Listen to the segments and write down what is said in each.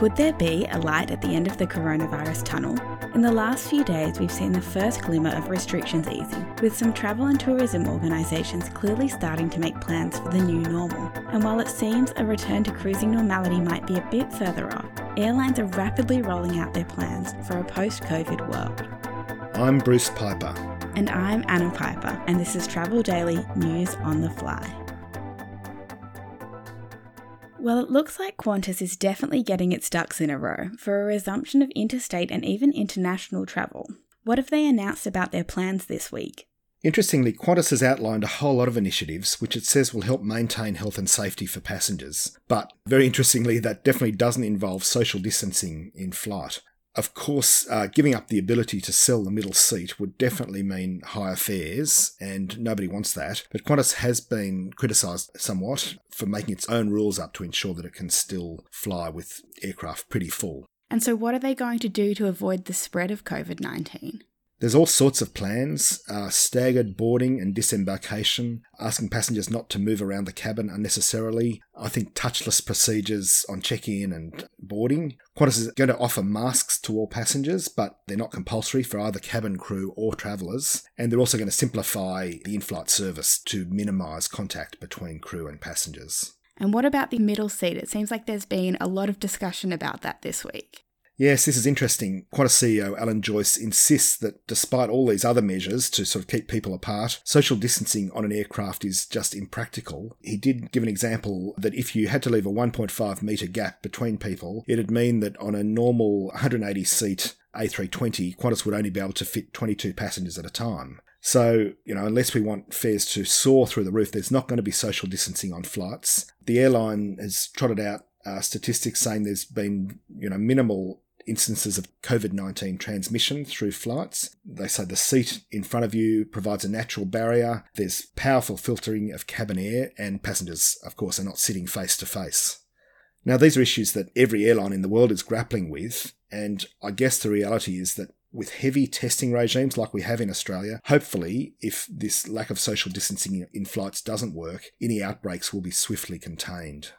Could there be a light at the end of the coronavirus tunnel? In the last few days, we've seen the first glimmer of restrictions easing, with some travel and tourism organisations clearly starting to make plans for the new normal. And while it seems a return to cruising normality might be a bit further off, airlines are rapidly rolling out their plans for a post COVID world. I'm Bruce Piper. And I'm Anna Piper, and this is Travel Daily News on the Fly. Well, it looks like Qantas is definitely getting its ducks in a row for a resumption of interstate and even international travel. What have they announced about their plans this week? Interestingly, Qantas has outlined a whole lot of initiatives which it says will help maintain health and safety for passengers. But very interestingly, that definitely doesn't involve social distancing in flight. Of course, uh, giving up the ability to sell the middle seat would definitely mean higher fares, and nobody wants that. But Qantas has been criticised somewhat for making its own rules up to ensure that it can still fly with aircraft pretty full. And so, what are they going to do to avoid the spread of COVID 19? There's all sorts of plans uh, staggered boarding and disembarkation, asking passengers not to move around the cabin unnecessarily. I think touchless procedures on check in and boarding. Qantas is going to offer masks to all passengers, but they're not compulsory for either cabin crew or travellers. And they're also going to simplify the in flight service to minimise contact between crew and passengers. And what about the middle seat? It seems like there's been a lot of discussion about that this week. Yes, this is interesting. Qantas CEO Alan Joyce insists that despite all these other measures to sort of keep people apart, social distancing on an aircraft is just impractical. He did give an example that if you had to leave a 1.5 metre gap between people, it'd mean that on a normal 180 seat A320, Qantas would only be able to fit 22 passengers at a time. So, you know, unless we want fares to soar through the roof, there's not going to be social distancing on flights. The airline has trotted out uh, statistics saying there's been, you know, minimal instances of COVID 19 transmission through flights. They say the seat in front of you provides a natural barrier, there's powerful filtering of cabin air, and passengers, of course, are not sitting face to face. Now, these are issues that every airline in the world is grappling with, and I guess the reality is that with heavy testing regimes like we have in Australia, hopefully, if this lack of social distancing in flights doesn't work, any outbreaks will be swiftly contained.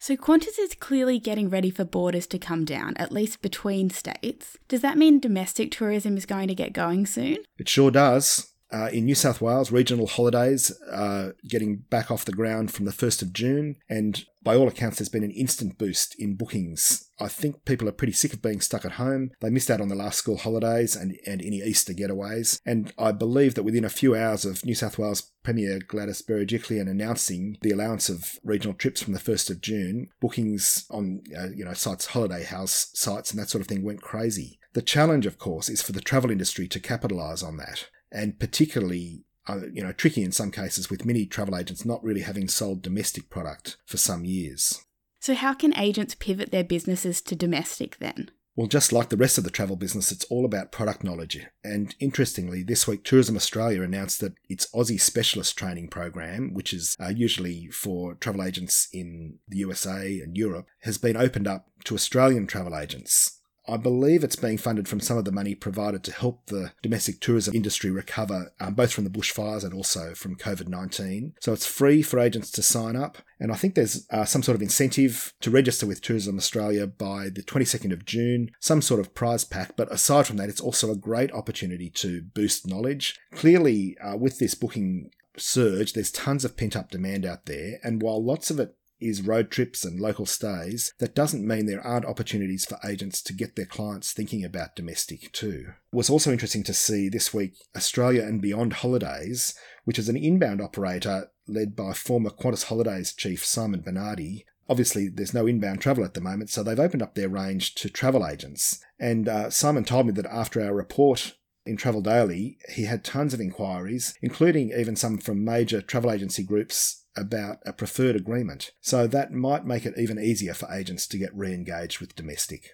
So Qantas is clearly getting ready for borders to come down, at least between states. Does that mean domestic tourism is going to get going soon? It sure does. Uh, in New South Wales, regional holidays are getting back off the ground from the 1st of June, and by all accounts, there's been an instant boost in bookings. I think people are pretty sick of being stuck at home. They missed out on the last school holidays and, and any Easter getaways, and I believe that within a few hours of New South Wales Premier Gladys Berejiklian announcing the allowance of regional trips from the 1st of June, bookings on uh, you know sites, holiday house sites, and that sort of thing went crazy. The challenge, of course, is for the travel industry to capitalise on that and particularly uh, you know tricky in some cases with many travel agents not really having sold domestic product for some years. So how can agents pivot their businesses to domestic then? Well, just like the rest of the travel business, it's all about product knowledge. And interestingly, this week Tourism Australia announced that its Aussie Specialist Training Program, which is uh, usually for travel agents in the USA and Europe, has been opened up to Australian travel agents. I believe it's being funded from some of the money provided to help the domestic tourism industry recover, um, both from the bushfires and also from COVID 19. So it's free for agents to sign up. And I think there's uh, some sort of incentive to register with Tourism Australia by the 22nd of June, some sort of prize pack. But aside from that, it's also a great opportunity to boost knowledge. Clearly, uh, with this booking surge, there's tons of pent up demand out there. And while lots of it is road trips and local stays, that doesn't mean there aren't opportunities for agents to get their clients thinking about domestic too. It was also interesting to see this week Australia and Beyond Holidays, which is an inbound operator led by former Qantas Holidays chief Simon Bernardi. Obviously, there's no inbound travel at the moment, so they've opened up their range to travel agents. And uh, Simon told me that after our report in Travel Daily, he had tons of inquiries, including even some from major travel agency groups about a preferred agreement, so that might make it even easier for agents to get re engaged with domestic.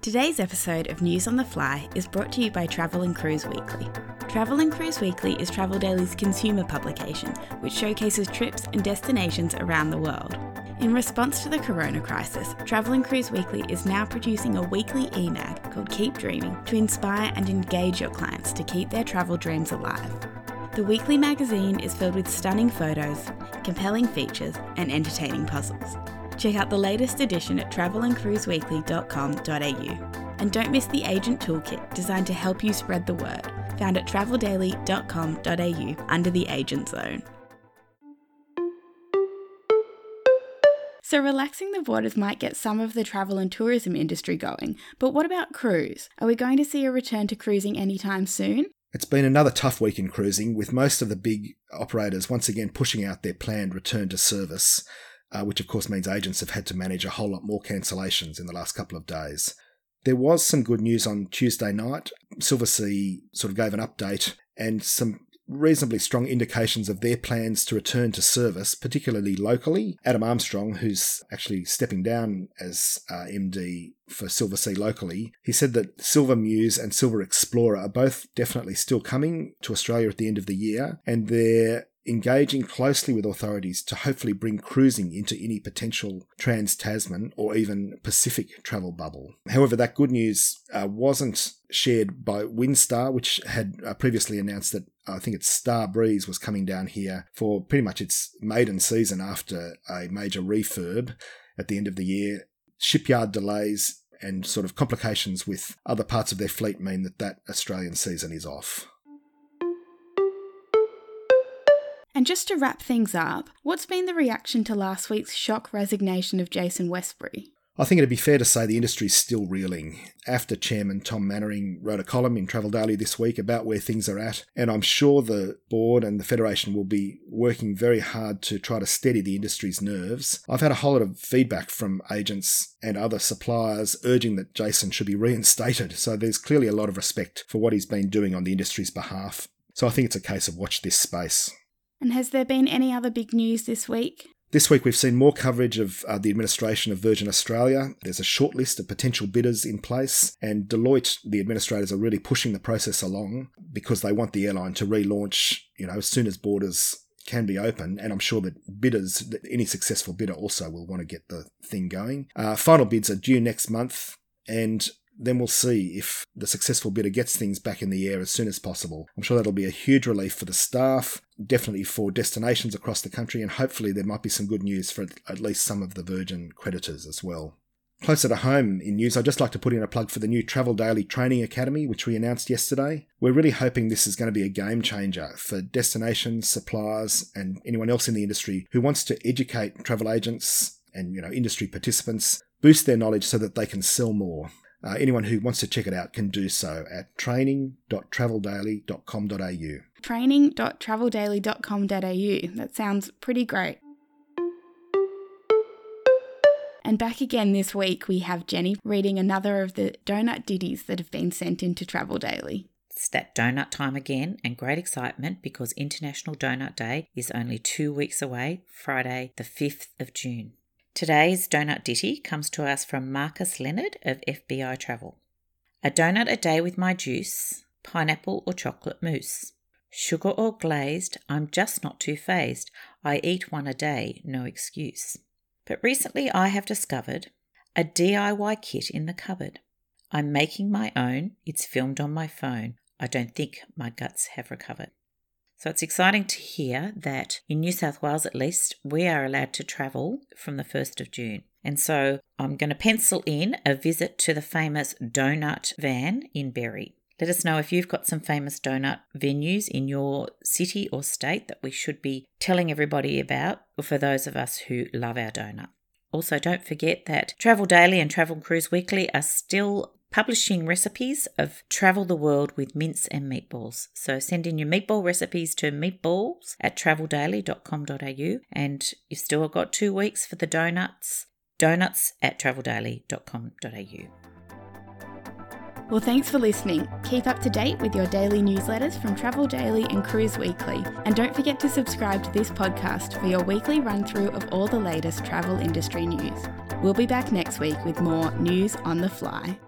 Today's episode of News on the Fly is brought to you by Travel and Cruise Weekly. Travel and Cruise Weekly is Travel Daily's consumer publication, which showcases trips and destinations around the world. In response to the corona crisis, Travel and Cruise Weekly is now producing a weekly emag called Keep Dreaming to inspire and engage your clients to keep their travel dreams alive. The weekly magazine is filled with stunning photos, compelling features, and entertaining puzzles. Check out the latest edition at travelandcruiseweekly.com.au. And don't miss the Agent Toolkit designed to help you spread the word, found at traveldaily.com.au under the Agent Zone. So, relaxing the borders might get some of the travel and tourism industry going, but what about cruise? Are we going to see a return to cruising anytime soon? It's been another tough week in cruising, with most of the big operators once again pushing out their planned return to service, uh, which of course means agents have had to manage a whole lot more cancellations in the last couple of days. There was some good news on Tuesday night. Silversea sort of gave an update and some reasonably strong indications of their plans to return to service, particularly locally. Adam Armstrong, who's actually stepping down as uh, MD for Silversea locally, he said that Silver Muse and Silver Explorer are both definitely still coming to Australia at the end of the year, and they're engaging closely with authorities to hopefully bring cruising into any potential trans Tasman or even Pacific travel bubble. However, that good news uh, wasn't shared by Windstar, which had uh, previously announced that uh, I think it's Star Breeze was coming down here for pretty much its maiden season after a major refurb at the end of the year. Shipyard delays and sort of complications with other parts of their fleet mean that that Australian season is off. And just to wrap things up, what's been the reaction to last week's shock resignation of Jason Westbury? I think it'd be fair to say the industry's still reeling. After chairman Tom Manwaring wrote a column in Travel Daily this week about where things are at, and I'm sure the board and the federation will be working very hard to try to steady the industry's nerves. I've had a whole lot of feedback from agents and other suppliers urging that Jason should be reinstated, so there's clearly a lot of respect for what he's been doing on the industry's behalf. So I think it's a case of watch this space. And has there been any other big news this week? This week, we've seen more coverage of uh, the administration of Virgin Australia. There's a short list of potential bidders in place, and Deloitte, the administrators, are really pushing the process along because they want the airline to relaunch, you know, as soon as borders can be open, and I'm sure that bidders, that any successful bidder, also will want to get the thing going. Uh, final bids are due next month, and then we'll see if the successful bidder gets things back in the air as soon as possible. I'm sure that'll be a huge relief for the staff, definitely for destinations across the country, and hopefully there might be some good news for at least some of the Virgin creditors as well. Closer to home in news, I'd just like to put in a plug for the new Travel Daily Training Academy, which we announced yesterday. We're really hoping this is going to be a game changer for destinations, suppliers, and anyone else in the industry who wants to educate travel agents and you know industry participants, boost their knowledge so that they can sell more. Uh, anyone who wants to check it out can do so at training.traveldaily.com.au. Training.traveldaily.com.au. That sounds pretty great. And back again this week, we have Jenny reading another of the donut ditties that have been sent into Travel Daily. It's that donut time again, and great excitement because International Donut Day is only two weeks away, Friday, the 5th of June. Today's donut ditty comes to us from Marcus Leonard of FBI Travel. A donut a day with my juice, pineapple or chocolate mousse. Sugar or glazed, I'm just not too phased. I eat one a day, no excuse. But recently I have discovered a DIY kit in the cupboard. I'm making my own, it's filmed on my phone. I don't think my guts have recovered. So it's exciting to hear that in New South Wales, at least, we are allowed to travel from the 1st of June. And so I'm going to pencil in a visit to the famous donut van in Berry. Let us know if you've got some famous donut venues in your city or state that we should be telling everybody about for those of us who love our donut. Also, don't forget that Travel Daily and Travel Cruise Weekly are still publishing recipes of travel the world with mince and meatballs. So send in your meatball recipes to meatballs at traveldaily.com.au and you've still got two weeks for the donuts. Donuts at traveldaily.com.au. Well, thanks for listening. Keep up to date with your daily newsletters from Travel Daily and Cruise Weekly. And don't forget to subscribe to this podcast for your weekly run through of all the latest travel industry news. We'll be back next week with more news on the fly.